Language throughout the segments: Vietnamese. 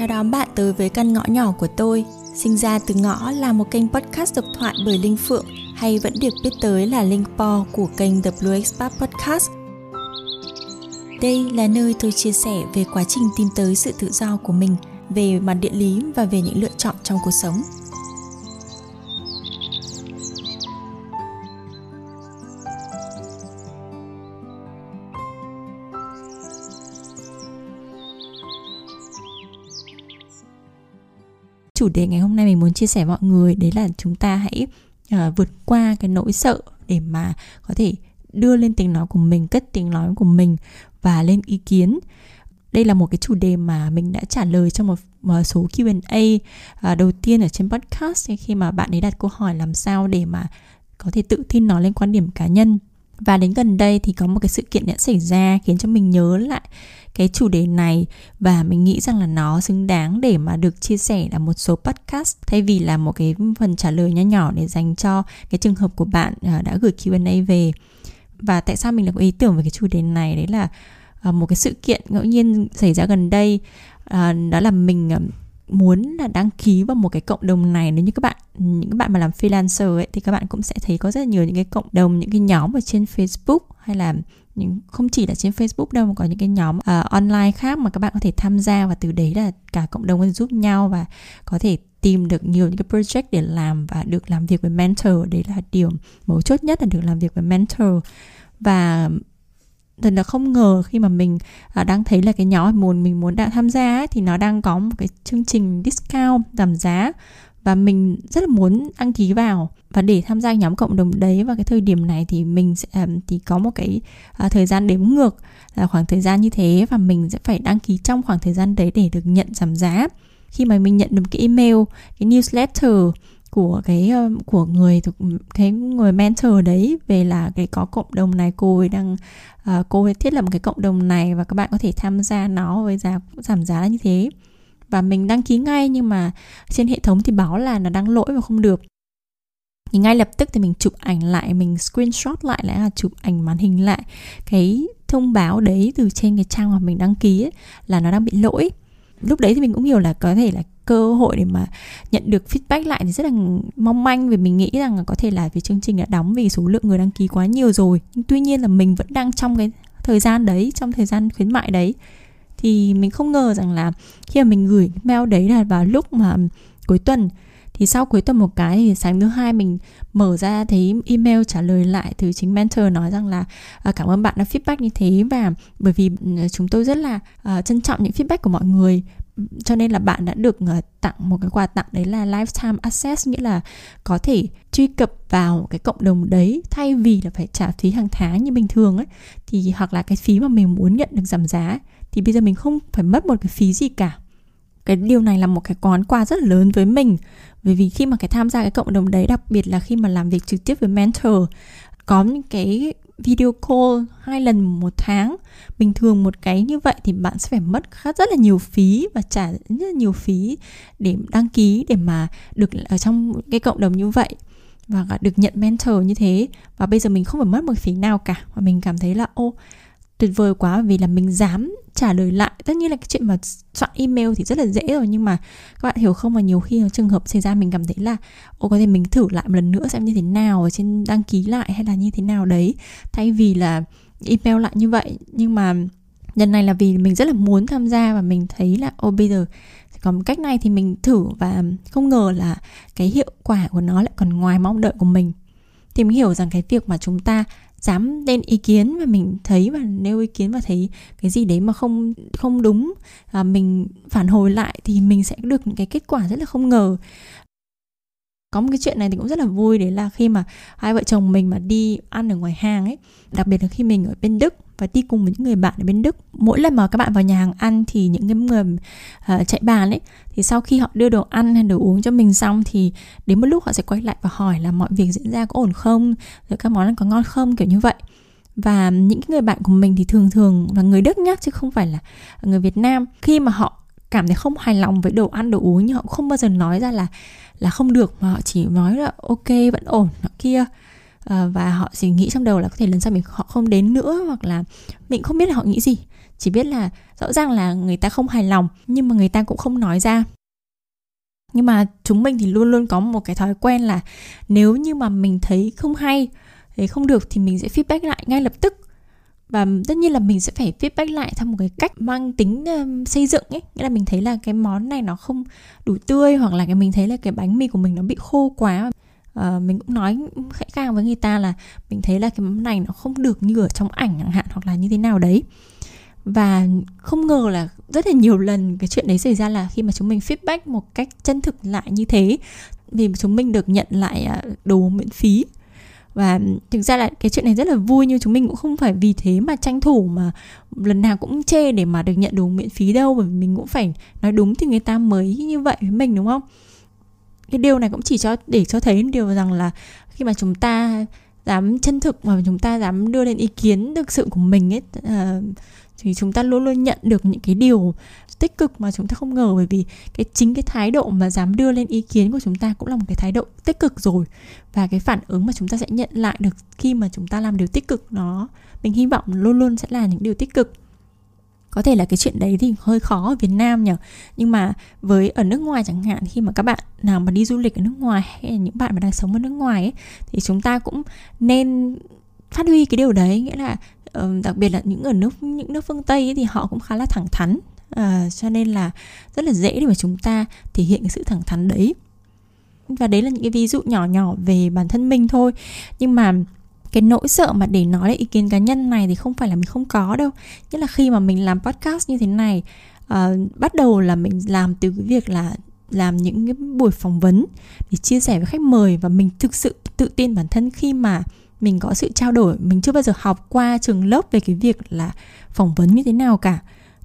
Chào đón bạn tới với căn ngõ nhỏ của tôi. Sinh ra từ ngõ là một kênh podcast độc thoại bởi Linh Phượng hay vẫn được biết tới là Linh Po của kênh The Blue Expat Podcast. Đây là nơi tôi chia sẻ về quá trình tìm tới sự tự do của mình, về mặt địa lý và về những lựa chọn trong cuộc sống. Chủ đề ngày hôm nay mình muốn chia sẻ mọi người đấy là chúng ta hãy uh, vượt qua cái nỗi sợ để mà có thể đưa lên tiếng nói của mình cất tiếng nói của mình và lên ý kiến. Đây là một cái chủ đề mà mình đã trả lời trong một, một số Q&A uh, ờ, đầu tiên ở trên podcast. Khi mà bạn ấy đặt câu hỏi làm sao để mà có thể tự tin nói lên quan điểm cá nhân và đến gần đây thì có một cái sự kiện đã xảy ra khiến cho mình nhớ lại cái chủ đề này. Và mình nghĩ rằng là nó xứng đáng để mà được chia sẻ là một số podcast, thay vì là một cái phần trả lời nho nhỏ để dành cho cái trường hợp của bạn à, đã gửi Q&A về. Và tại sao mình lại có ý tưởng về cái chủ đề này? Đấy là à, một cái sự kiện ngẫu nhiên xảy ra gần đây. À, đó là mình muốn là đăng ký vào một cái cộng đồng này nếu như các bạn những các bạn mà làm freelancer ấy thì các bạn cũng sẽ thấy có rất là nhiều những cái cộng đồng những cái nhóm ở trên Facebook hay là những không chỉ là trên Facebook đâu mà có những cái nhóm uh, online khác mà các bạn có thể tham gia và từ đấy là cả cộng đồng có thể giúp nhau và có thể tìm được nhiều những cái project để làm và được làm việc với mentor. Đấy là điều mấu chốt nhất là được làm việc với mentor. Và thật là không ngờ khi mà mình uh, đang thấy là cái nhóm muốn mình muốn đã tham gia ấy, thì nó đang có một cái chương trình discount giảm giá. Và mình rất là muốn đăng ký vào. Và để tham gia nhóm cộng đồng đấy vào cái thời điểm này thì mình sẽ um, thì có một cái uh, thời gian đếm ngược là khoảng thời gian như thế. Và mình sẽ phải đăng ký trong khoảng thời gian đấy để được nhận giảm giá. Khi mà mình nhận được cái email cái newsletter của cái ờ, của người cái người mentor đấy về là cái có cộng đồng này cô ấy đang uh, cô ấy thiết lập một cái cộng đồng này và các bạn có thể tham gia nó với giá giảm giá là như thế. Và mình đăng ký ngay nhưng mà trên hệ thống thì báo là nó đang lỗi và không được. Thì ngay lập tức thì mình chụp ảnh lại mình screenshot lại lại là à, chụp ảnh màn hình lại cái thông báo đấy từ trên cái trang mà mình đăng ký ấy, là nó đang bị lỗi. Lúc đấy thì mình cũng hiểu là có thể là cơ hội để mà nhận được feedback lại thì rất là mong manh vì mình nghĩ rằng là có thể là vì chương trình đã đóng vì số lượng người đăng ký quá nhiều rồi. Nhưng tuy nhiên là mình vẫn đang trong cái thời gian đấy trong thời gian khuyến mại đấy. Thì mình không ngờ rằng là khi mà mình gửi mail đấy là vào lúc mà cuối tuần thì sau cuối tuần một cái thì sáng thứ hai mình mở ra thấy email trả lời lại từ chính mentor nói rằng là à, cảm ơn bạn đã feedback như thế và bởi vì ừ, chúng tôi rất là uh, trân trọng những feedback của mọi người cho nên là bạn đã được ờ, tặng một cái quà tặng đấy là lifetime access, nghĩa là có thể truy cập vào cái cộng đồng đấy thay vì là phải trả phí hàng tháng như bình thường ấy. Thì, hoặc là cái phí mà mình muốn nhận được giảm giá thì bây giờ mình không phải mất một cái phí gì cả. Cái điều này là một cái món quà rất là lớn với mình. Bởi vì khi mà cái tham gia cái cộng đồng đấy, đặc biệt là khi mà làm việc trực tiếp với mentor có những cái video call hai lần một tháng, bình thường một cái như vậy thì bạn sẽ phải mất khá rất là nhiều phí và trả rất là nhiều phí để đăng ký để mà được ở trong cái cộng đồng như vậy và được nhận mentor như thế. Và bây giờ mình không phải mất một phí nào cả và mình cảm thấy là, ô tuyệt vời quá vì là mình dám trả lời lại. Tất nhiên là cái chuyện mà soạn email thì rất là dễ rồi, nhưng mà các bạn hiểu không? Mà nhiều khi trường hợp xảy ra mình cảm thấy là ô có thể mình thử lại một lần nữa xem như thế nào ở trên đăng ký lại hay là như thế nào đấy. Thay vì là email lại như vậy. Nhưng mà lần này là vì mình rất là muốn tham gia và mình thấy là ô bây giờ còn một cách này thì mình thử. Và không ngờ là cái hiệu quả của nó lại còn ngoài mong đợi của mình. Thì mình hiểu rằng cái việc mà chúng ta dám lên ý kiến và mình thấy và nêu ý kiến và thấy cái gì đấy mà không không đúng à, mình phản hồi lại thì mình sẽ được những cái kết quả rất là không ngờ. Có một cái chuyện này thì cũng rất là vui đấy là khi mà hai vợ chồng mình mà đi ăn ở ngoài hàng ấy đặc biệt là khi mình ở bên đức và đi cùng với những người bạn ở bên Đức. Mỗi lần mà các bạn vào nhà hàng ăn thì những cái người uh, chạy bàn ấy thì sau khi họ đưa đồ ăn hay đồ uống cho mình xong thì đến một lúc họ sẽ quay lại và hỏi là mọi việc diễn ra có ổn không, rồi các món ăn có ngon không kiểu như vậy. Và những người bạn của mình thì thường thường là người Đức nhá chứ không phải là người Việt Nam. Khi mà họ cảm thấy không hài lòng với đồ ăn đồ uống nhưng họ không bao giờ nói ra là là không được mà họ chỉ nói là ok vẫn ổn nọ kia Ờ, và họ chỉ nghĩ trong đầu là có thể lần sau mình họ không đến nữa hoặc là mình không biết là họ nghĩ gì. Chỉ biết là rõ ràng là người ta không hài lòng nhưng mà người ta cũng không nói ra. Nhưng mà chúng mình thì luôn luôn có một cái thói quen là nếu như mà mình thấy không hay thấy không được thì mình sẽ feedback lại ngay lập tức. Và tất nhiên là mình sẽ phải feedback lại theo một cái cách mang tính um, xây dựng ấy. Nghĩa là mình thấy là cái món này nó không đủ tươi hoặc là cái mình thấy là cái bánh mì của mình nó bị khô quá uh, mình cũng nói khẽ khàng với người ta là mình thấy là cái món này nó không được như ở trong ảnh chẳng hạn hoặc là như thế nào đấy. Và không ngờ là rất là nhiều lần cái chuyện đấy xảy ra là khi mà chúng mình feedback một cách chân thực lại như thế vì chúng mình được nhận lại à, đồ miễn phí. Và thực ra là cái chuyện này rất là vui nhưng chúng mình cũng không phải vì thế mà tranh thủ mà lần nào cũng chê để mà được nhận đồ miễn phí đâu bởi vì mình cũng phải nói đúng thì người ta mới như vậy với mình đúng không? Cái điều này cũng chỉ cho để cho thấy điều rằng là khi mà chúng ta dám chân thực và chúng ta dám đưa lên ý kiến thực sự của mình ấy uh, thì chúng ta luôn luôn nhận được những cái điều tích cực mà chúng ta không ngờ. Bởi vì cái chính cái thái độ mà dám đưa lên ý kiến của chúng ta cũng là một cái thái độ tích cực rồi. Và cái phản ứng mà chúng ta sẽ nhận lại được khi mà chúng ta làm điều tích cực nó mình hy vọng luôn luôn sẽ là những điều tích cực có thể là cái chuyện đấy thì hơi khó ở Việt Nam nhỉ. Nhưng mà với ở nước ngoài chẳng hạn khi mà các bạn nào mà đi du lịch ở nước ngoài hay là những bạn mà đang sống ở nước ngoài ấy thì chúng ta cũng nên phát huy cái điều đấy. Nghĩa là ờ, đặc biệt là những ở nước những nước phương tây ấy, thì họ cũng khá là thẳng thắn à, cho nên là rất là dễ để mà chúng ta thể hiện cái sự thẳng thắn đấy. Và đấy là những cái ví dụ nhỏ nhỏ về bản thân mình thôi. Nhưng mà cái nỗi sợ mà để nói ý kiến cá nhân này thì không phải là mình không có đâu. Nhất là khi mà mình làm podcast như thế này uh, bắt đầu là mình làm từ cái việc là làm những cái buổi phỏng vấn để chia sẻ với khách mời và mình thực sự tự tin bản thân khi mà mình có sự trao đổi. Mình chưa bao giờ học qua trường lớp về cái việc là phỏng vấn như thế nào cả.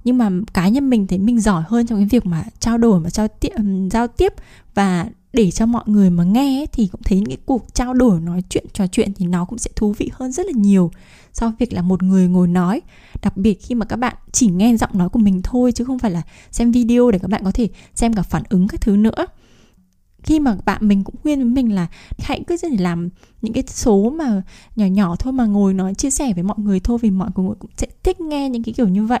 Nhưng mà cá nhân mình thấy mình giỏi hơn trong cái việc mà trao đổi mà trao tiếp giao tiếp và để cho mọi người mà nghe ấy, thì cũng thấy những cái cuộc trao đổi nói chuyện trò chuyện thì nó cũng sẽ thú vị hơn rất là nhiều so với việc là một người ngồi nói. Đặc biệt khi mà các bạn chỉ nghe giọng nói của mình thôi chứ không phải là xem video để các bạn có thể xem cả phản ứng các thứ nữa. Khi mà bạn mình cũng khuyên với mình là hãy cứ để làm những cái số mà nhỏ nhỏ thôi mà ngồi nói chia sẻ với mọi người thôi vì mọi người cũng sẽ thích nghe những cái kiểu như vậy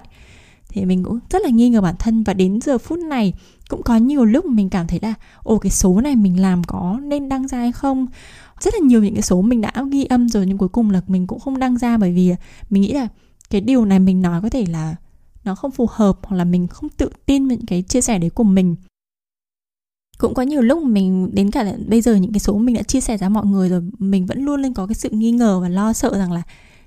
thì mình cũng rất là nghi ngờ bản thân và đến giờ phút này cũng có nhiều lúc mình cảm thấy là, ồ, cái số này mình làm có nên đăng ra hay không? Rất là nhiều những cái số mình đã ghi âm rồi nhưng cuối cùng là mình cũng không đăng ra bởi vì mình nghĩ là cái điều này mình nói có thể là nó không phù hợp hoặc là mình không tự tin với những cái chia sẻ đấy của mình. Cũng có nhiều lúc mình, đến cả bây giờ những cái số mình đã chia sẻ ra mọi người rồi, mình vẫn luôn lên có cái sự nghi ngờ và lo sợ rằng là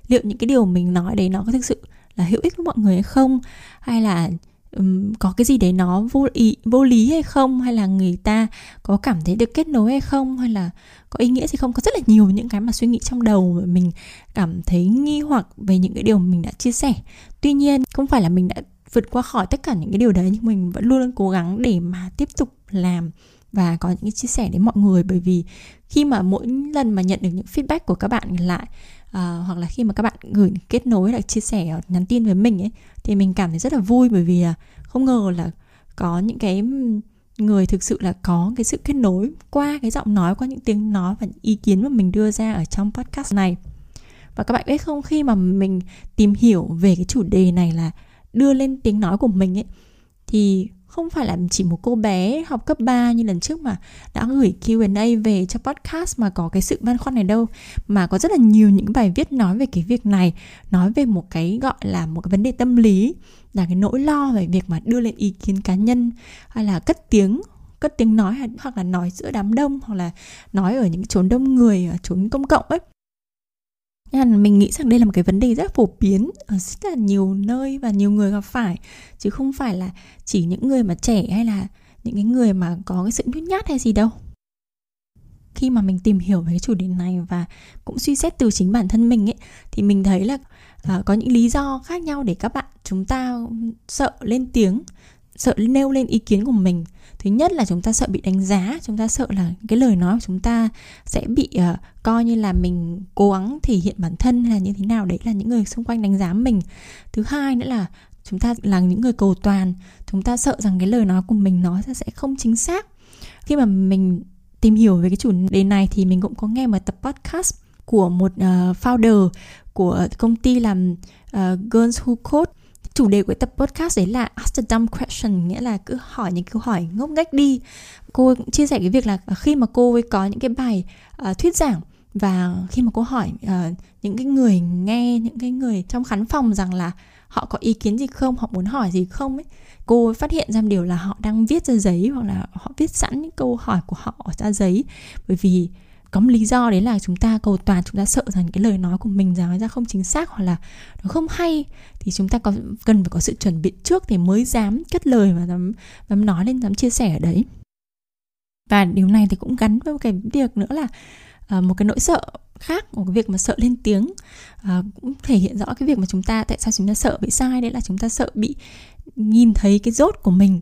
liệu những cái điều mình nói đấy nó có thực sự là hữu ích với mọi người hay không? Hay là um, có cái gì đấy nó vô ý vô lý hay không? Hay là người ta có cảm thấy được kết nối hay không? Hay là có ý nghĩa gì không? Có rất là nhiều những cái mà suy nghĩ trong đầu mà mình cảm thấy nghi hoặc về những cái điều mình đã chia sẻ. Tuy nhiên không phải là mình đã vượt qua khỏi tất cả những cái điều đấy nhưng mình vẫn luôn luôn cố gắng để mà tiếp tục làm và có những cái chia sẻ đến mọi người. Bởi vì khi mà mỗi lần mà nhận được những feedback của các bạn lại à, hoặc là khi mà các bạn gửi kết nối lại chia sẻ nhắn tin với mình ấy thì mình cảm thấy rất là vui bởi vì uh, không ngờ là có những cái người thực sự là có cái sự kết nối qua cái giọng nói qua những tiếng nói và những ý kiến mà mình đưa ra ở trong podcast này. Và các bạn biết không khi mà mình tìm hiểu về cái chủ đề này là đưa lên tiếng nói của mình ấy thì không phải là chỉ một cô bé học cấp 3 như lần trước mà đã gửi Q&A về cho podcast mà có cái sự băn khoăn này đâu. Mà có rất là nhiều những bài viết nói về cái việc này, nói về một cái gọi là một cái vấn đề tâm lý, là cái nỗi lo về việc mà đưa lên ý kiến cá nhân, hay là cất tiếng cất tiếng nói, hoặc là nói giữa đám đông, hoặc là nói ở những chốn đông người, ở chốn công cộng ấy nên mình nghĩ rằng đây là một cái vấn đề rất phổ biến ở rất là nhiều nơi và nhiều người gặp phải. Chứ không phải là chỉ những người mà trẻ hay là những cái người mà có cái sự nhút nhát hay gì đâu. Khi mà mình tìm hiểu về cái chủ đề này và cũng suy xét từ chính bản thân mình ấy thì mình thấy là uh, có những lý do khác nhau để các bạn chúng ta sợ lên tiếng sợ nêu lên ý kiến của mình. Thứ nhất là chúng ta sợ bị đánh giá chúng ta sợ là cái lời nói của chúng ta sẽ bị uh, coi như là mình cố gắng thể hiện bản thân hay là như thế nào đấy là những người xung quanh đánh giá mình. Thứ hai nữa là chúng ta là những người cầu toàn chúng ta sợ rằng cái lời nói của mình nói sẽ không chính xác. Khi mà mình tìm hiểu về cái chủ đề này thì mình cũng có nghe một tập podcast của một uh, founder của công ty làm uh, Girls Who Code chủ đề của tập podcast đấy là ask the dumb question nghĩa là cứ hỏi những câu hỏi ngốc nghếch đi. Cô cũng chia sẻ cái việc là khi mà cô ấy có những cái bài uh, thuyết giảng và khi mà cô hỏi uh, những cái người nghe những cái người trong khán phòng rằng là họ có ý kiến gì không họ muốn hỏi gì không ấy cô ấy phát hiện ra điều là họ đang viết ra giấy hoặc là họ viết sẵn những câu hỏi của họ ra giấy. Bởi vì có một lý do đấy là chúng ta cầu toàn chúng ta sợ rằng cái lời nói của mình rằng ra không chính xác hoặc là nó không hay. Thì chúng ta có cần phải có sự chuẩn bị trước thì mới dám cất lời và dám, dám nói lên dám chia sẻ ở đấy. Và điều này thì cũng gắn với một cái việc nữa là uh, một cái nỗi sợ khác một cái việc mà sợ lên tiếng. Uh, cũng thể hiện rõ cái việc mà chúng ta tại sao chúng ta sợ bị sai đấy là chúng ta sợ bị nhìn thấy cái rốt của mình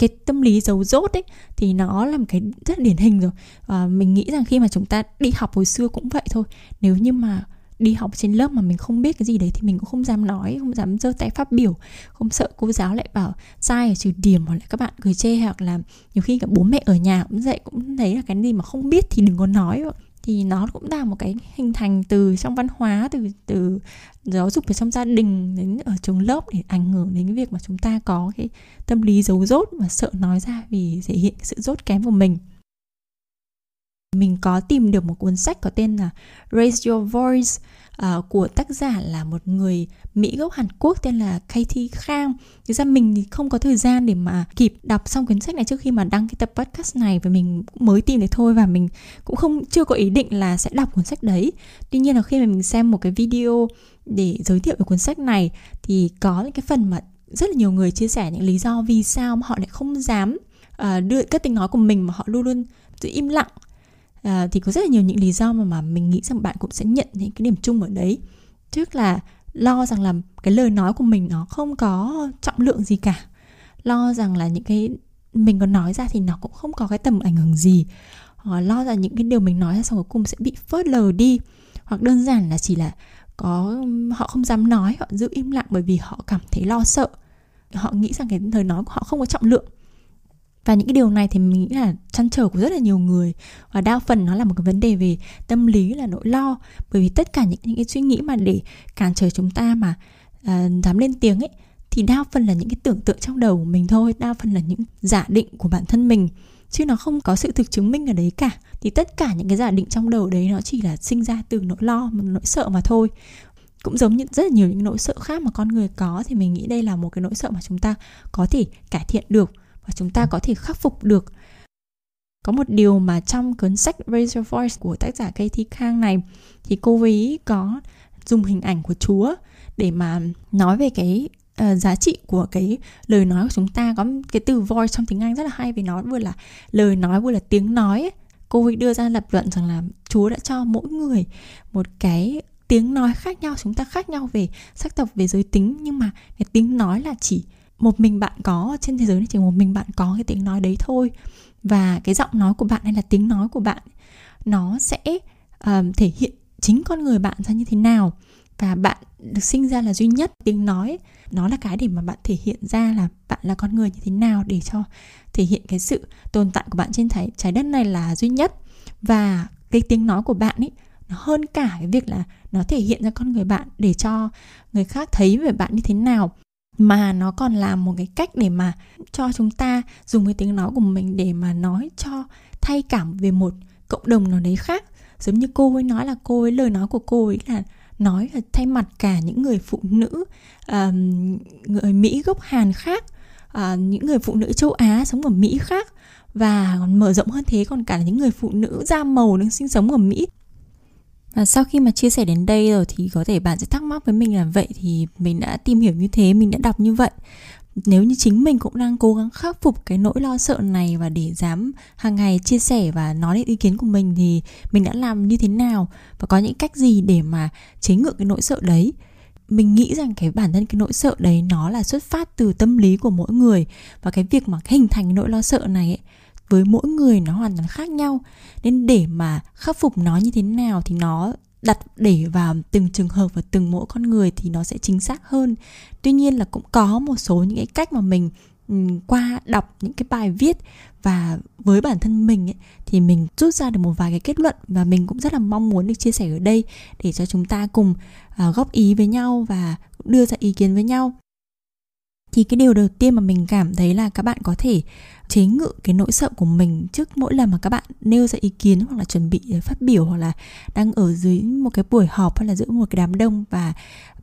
cái tâm lý giấu dốt ấy, thì nó là một cái rất điển hình rồi. Và mình nghĩ rằng khi mà chúng ta đi học hồi xưa cũng vậy thôi. Nếu như mà đi học trên lớp mà mình không biết cái gì đấy thì mình cũng không dám nói, không dám giơ tay phát biểu, không sợ cô giáo lại bảo sai ở trừ điểm hoặc là các bạn cười chê hoặc là nhiều khi cả bố mẹ ở nhà cũng dạy, cũng thấy là cái gì mà không biết thì đừng có nói thì nó cũng là một cái hình thành từ trong văn hóa, từ từ giáo dục ở trong gia đình đến ở trường lớp để ảnh hưởng đến cái việc mà chúng ta có cái tâm lý giấu dốt và sợ nói ra vì thể hiện sự dốt kém của mình. Mình có tìm được một cuốn sách có tên là Raise Your Voice uh, của tác giả là một người Mỹ gốc Hàn Quốc tên là Katie Khang. Thực ra mình thì không có thời gian để mà kịp đọc xong cuốn sách này trước khi mà đăng cái tập podcast này và mình mới tìm được thôi và mình cũng không chưa có ý định là sẽ đọc cuốn sách đấy. Tuy nhiên là khi mà mình xem một cái video để giới thiệu về cuốn sách này thì có những cái phần mà rất là nhiều người chia sẻ những lý do vì sao mà họ lại không dám uh, đưa các tiếng nói của mình mà họ luôn luôn giữ im lặng à, thì có rất là nhiều những lý do mà mà mình nghĩ rằng bạn cũng sẽ nhận những cái điểm chung ở đấy. Trước là lo rằng là cái lời nói của mình nó không có trọng lượng gì cả. Lo rằng là những cái mình có nói ra thì nó cũng không có cái tầm ảnh hưởng gì. Hoặc lo rằng những cái điều mình nói ra xong cuối cùng sẽ bị phớt lờ đi. Hoặc đơn giản là chỉ là có họ không dám nói họ giữ im lặng bởi vì họ cảm thấy lo sợ. Họ nghĩ rằng cái lời nói của họ không có trọng lượng và những cái điều này thì mình nghĩ là chăn trở của rất là nhiều người. Và đa phần nó là một cái vấn đề về tâm lý là nỗi lo. Bởi vì tất cả những, những cái suy nghĩ mà để cản trở chúng ta mà uh, dám lên tiếng ấy thì đa phần là những cái tưởng tượng trong đầu của mình thôi. Đa phần là những giả định của bản thân mình. Chứ nó không có sự thực chứng minh ở đấy cả. Thì tất cả những cái giả định trong đầu đấy nó chỉ là sinh ra từ nỗi lo nỗi sợ mà thôi. Cũng giống như rất là nhiều những nỗi sợ khác mà con người có thì mình nghĩ đây là một cái nỗi sợ mà chúng ta có thể cải thiện được và chúng ta có thể khắc phục được có một điều mà trong cuốn sách Raise Your Voice của tác giả Katie Khang này thì cô ấy có dùng hình ảnh của Chúa để mà nói về cái uh, giá trị của cái lời nói của chúng ta có cái từ voice trong tiếng Anh rất là hay vì nó vừa là lời nói vừa là tiếng nói ấy. cô ấy đưa ra lập luận rằng là Chúa đã cho mỗi người một cái tiếng nói khác nhau chúng ta khác nhau về sắc tộc về giới tính nhưng mà cái tiếng nói là chỉ một mình bạn có trên thế giới này chỉ một mình bạn có cái tiếng nói đấy thôi. Và cái giọng nói của bạn hay là tiếng nói của bạn nó sẽ um, thể hiện chính con người bạn ra như thế nào. Và bạn được sinh ra là duy nhất. Tiếng nói nó là cái để mà bạn thể hiện ra là bạn là con người như thế nào để cho thể hiện cái sự tồn tại của bạn trên trái, trái đất này là duy nhất. Và cái tiếng nói của bạn ấy nó hơn cả cái việc là nó thể hiện ra con người bạn để cho người khác thấy về bạn như thế nào mà nó còn là một cái cách để mà cho chúng ta dùng cái tiếng nói của mình để mà nói cho thay cảm về một cộng đồng nào đấy khác. Giống như cô ấy nói là cô ấy lời nói của cô ấy là nói là thay mặt cả những người phụ nữ uh, người mỹ gốc hàn khác uh, những người phụ nữ châu á sống ở mỹ khác và còn mở rộng hơn thế còn cả những người phụ nữ da màu đang sinh sống ở mỹ và sau khi mà chia sẻ đến đây rồi thì có thể bạn sẽ thắc mắc với mình là vậy thì mình đã tìm hiểu như thế, mình đã đọc như vậy. Nếu như chính mình cũng đang cố gắng khắc phục cái nỗi lo sợ này và để dám hàng ngày chia sẻ và nói lên ý kiến của mình thì mình đã làm như thế nào và có những cách gì để mà chế ngự cái nỗi sợ đấy mình nghĩ rằng cái bản thân cái nỗi sợ đấy nó là xuất phát từ tâm lý của mỗi người và cái việc mà hình thành cái nỗi lo sợ này ấy, với mỗi người nó hoàn toàn khác nhau. Nên để mà khắc phục nó như thế nào thì nó đặt để vào từng trường hợp và từng mỗi con người thì nó sẽ chính xác hơn. Tuy nhiên là cũng có một số những cái cách mà mình ừ, qua đọc những cái bài viết và với bản thân mình ấy, thì mình rút ra được một vài cái kết luận và mình cũng rất là mong muốn được chia sẻ ở đây để cho chúng ta cùng uh, góp ý với nhau và đưa ra ý kiến với nhau thì cái điều đầu tiên mà mình cảm thấy là các bạn có thể chế ngự cái nỗi sợ của mình trước mỗi lần mà các bạn nêu ra ý kiến hoặc là chuẩn bị ờ, phát biểu hoặc là đang ở dưới một cái buổi họp hay là giữa một cái đám đông và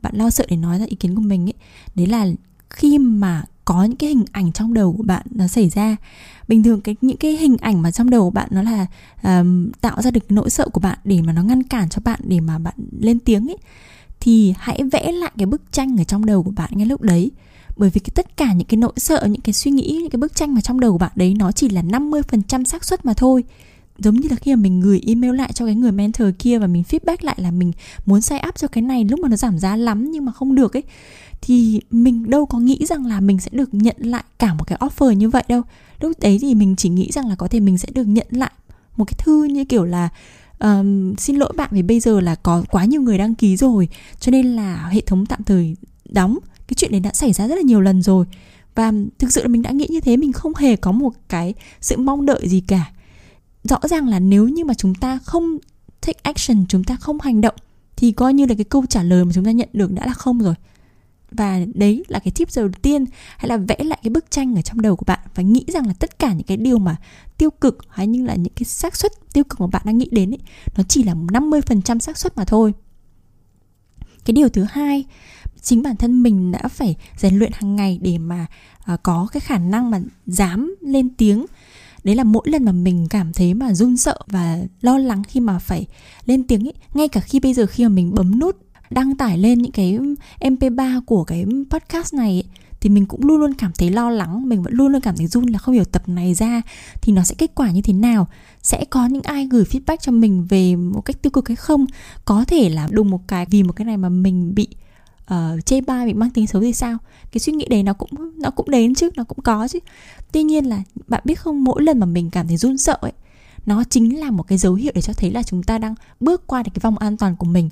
bạn lo sợ để nói ra ý kiến của mình ấy đấy là khi mà có những cái hình ảnh trong đầu của bạn nó xảy ra. Bình thường cái những cái hình ảnh mà trong đầu của bạn nó là um, tạo ra được nỗi sợ của bạn để mà nó ngăn cản cho bạn để mà bạn lên tiếng ấy thì hãy vẽ lại cái bức tranh ở trong đầu của bạn ngay lúc đấy bởi vì cái tất cả những cái nỗi sợ những cái suy nghĩ những cái bức tranh mà trong đầu của bạn đấy nó chỉ là 50% xác suất mà thôi. Giống như là khi mà mình gửi email lại cho cái người mentor kia và mình feedback lại là mình muốn sign up cho cái này lúc mà nó giảm giá lắm nhưng mà không được ấy thì mình đâu có nghĩ rằng là mình sẽ được nhận lại cả một cái offer như vậy đâu. Lúc đấy thì mình chỉ nghĩ rằng là có thể mình sẽ được nhận lại một cái thư như kiểu là um, xin lỗi bạn vì bây giờ là có quá nhiều người đăng ký rồi cho nên là hệ thống tạm thời đóng cái chuyện đấy đã xảy ra rất là nhiều lần rồi. Và thực sự là mình đã nghĩ như thế mình không hề có một cái sự mong đợi gì cả. Rõ ràng là nếu như mà chúng ta không take action chúng ta không hành động thì coi như là cái câu trả lời mà chúng ta nhận được đã là không rồi. Và đấy là cái tip đầu tiên hay là vẽ lại cái bức tranh ở trong đầu của bạn và nghĩ rằng là tất cả những cái điều mà tiêu cực hay như là những cái xác suất tiêu cực mà bạn đang nghĩ đến ấy, nó chỉ là 50% xác suất mà thôi. Cái điều thứ hai chính bản thân mình đã phải rèn luyện hàng ngày để mà uh, có cái khả năng mà dám lên tiếng. Đấy là mỗi lần mà mình cảm thấy mà run sợ và lo lắng khi mà phải lên tiếng ấy ngay cả khi bây giờ khi mà mình bấm nút đăng tải lên những cái mp3 của cái podcast này ấy, thì mình cũng luôn luôn cảm thấy lo lắng mình vẫn luôn luôn cảm thấy run là không hiểu tập này ra thì nó sẽ kết quả như thế nào sẽ có những ai gửi feedback cho mình về một cách tiêu cực hay không có thể là đùng một cái vì một cái này mà mình bị uh, chê bai bị mang tính xấu thì sao? Cái suy nghĩ đấy nó cũng nó cũng đến chứ nó cũng có chứ. Tuy nhiên là bạn biết không mỗi lần mà mình cảm thấy run sợ ấy nó chính là một cái dấu hiệu để cho thấy là chúng ta đang bước qua được cái vòng an toàn của mình.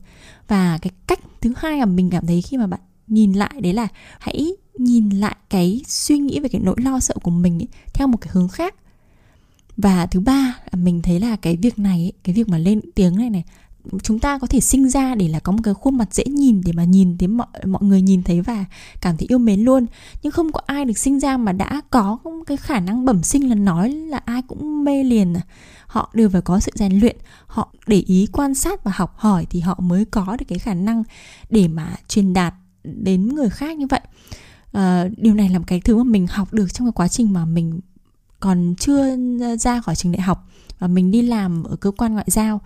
Và cái cách thứ hai mà mình cảm thấy khi mà bạn nhìn lại đấy là hãy nhìn lại cái suy nghĩ về cái nỗi lo sợ của mình ấy, theo một cái hướng khác. Và thứ ba mình thấy là cái việc này ấy, cái việc mà lên tiếng này này chúng ta có thể sinh ra để là có một cái khuôn mặt dễ nhìn để mà nhìn thấy mọi mọi người nhìn thấy và cảm thấy yêu mến luôn. Nhưng không có ai được sinh ra mà đã có cái khả năng bẩm sinh là nói là ai cũng mê liền. Họ đều phải có sự rèn luyện họ để ý quan sát và học hỏi thì họ mới có được cái khả năng để mà truyền đạt đến người khác như vậy. À, điều này là một cái thứ mà mình học được trong cái quá trình mà mình còn chưa ra khỏi trường đại học và mình đi làm ở cơ quan ngoại giao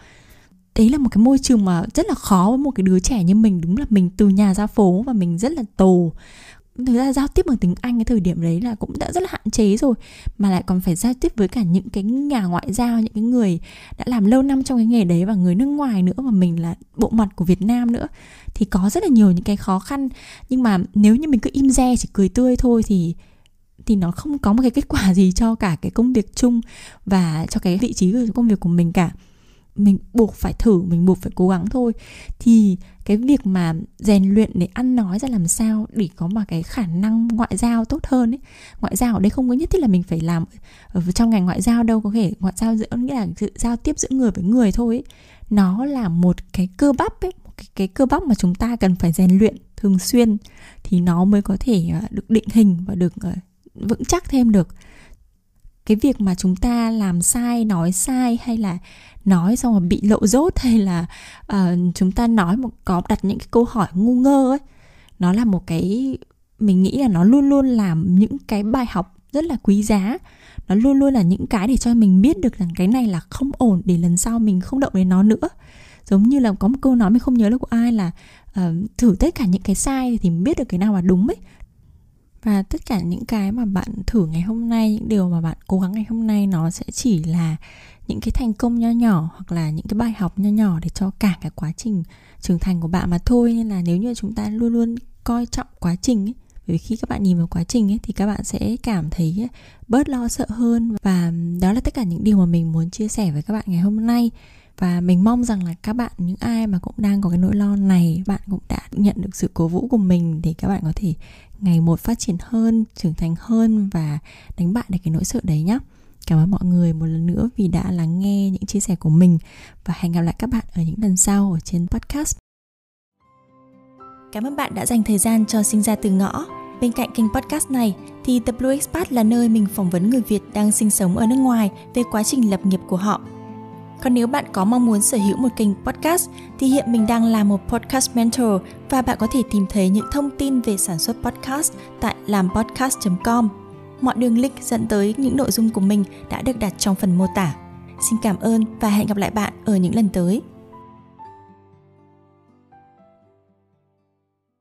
đấy là một cái môi trường mà rất là khó với một cái đứa trẻ như mình. Đúng là mình từ nhà ra phố và mình rất là tù. Thực ra giao tiếp bằng tiếng Anh cái thời điểm đấy là cũng đã rất là hạn chế rồi, mà lại còn phải giao tiếp với cả những cái nhà ngoại giao, những cái người đã làm lâu năm trong cái nghề đấy và người nước ngoài nữa, mà mình là bộ mặt của Việt Nam nữa. Thì có rất là nhiều những cái khó khăn. Nhưng mà nếu như mình cứ im re, chỉ cười tươi thôi thì thì nó không có một cái kết quả gì cho cả cái công việc chung và cho cái vị trí của công việc của mình cả mình buộc phải thử mình buộc phải cố gắng thôi. Thì cái việc mà rèn luyện để ăn nói ra làm sao để có một cái khả năng ngoại giao tốt hơn ấy. Ngoại giao ở đây không có nhất thiết là mình phải làm ở trong ngành ngoại giao đâu có thể ngoại giao giữa nghĩa là sự giao tiếp giữa người với người thôi ấy. nó là một cái cơ bắp ấy một cái, cái cơ bắp mà chúng ta cần phải rèn luyện thường xuyên thì nó mới có thể ờ, được định hình và được ờ, vững chắc thêm được cái việc mà chúng ta làm sai nói sai hay là nói xong rồi bị lộ dốt hay là uh, chúng ta nói một có đặt những cái câu hỏi ngu ngơ ấy nó là một cái mình nghĩ là nó luôn luôn làm những cái bài học rất là quý giá. Nó luôn luôn là những cái để cho mình biết được rằng cái này là không ổn để lần sau mình không động đến nó nữa. Giống như là có một câu nói mình không nhớ là của ai là uh, thử tất cả những cái sai thì mình biết được cái nào là đúng ấy và tất cả những cái mà bạn thử ngày hôm nay, những điều mà bạn cố gắng ngày hôm nay, nó sẽ chỉ là những cái thành công nho nhỏ hoặc là những cái bài học nho nhỏ để cho cả cái quá trình trưởng thành của bạn mà thôi. Nên là nếu như chúng ta luôn luôn coi trọng quá trình ấy, bởi vì khi các bạn nhìn vào quá trình ấy, thì các bạn sẽ cảm thấy bớt lo sợ hơn. Và đó là tất cả những điều mà mình muốn chia sẻ với các bạn ngày hôm nay và mình mong rằng là các bạn, những ai mà cũng đang có cái nỗi lo này, bạn cũng đã nhận được sự cố vũ của mình để các bạn có thể ngày một phát triển hơn, trưởng thành hơn và đánh bại được cái nỗi sợ đấy nhé cảm ơn mọi người một lần nữa vì đã lắng nghe những chia sẻ của mình và hẹn gặp lại các bạn ở những lần sau ở trên podcast Cảm ơn bạn đã dành thời gian cho sinh ra từ ngõ. Bên cạnh kênh podcast này thì The Blue Expat là nơi mình phỏng vấn người Việt đang sinh sống ở nước ngoài về quá trình lập nghiệp của họ. Còn nếu bạn có mong muốn sở hữu một kênh podcast thì hiện mình đang là một podcast mentor và bạn có thể tìm thấy những thông tin về sản xuất podcast tại làmpodcast.com. Mọi đường link dẫn tới những nội dung của mình đã được đặt trong phần mô tả. Xin cảm ơn và hẹn gặp lại bạn ở những lần tới.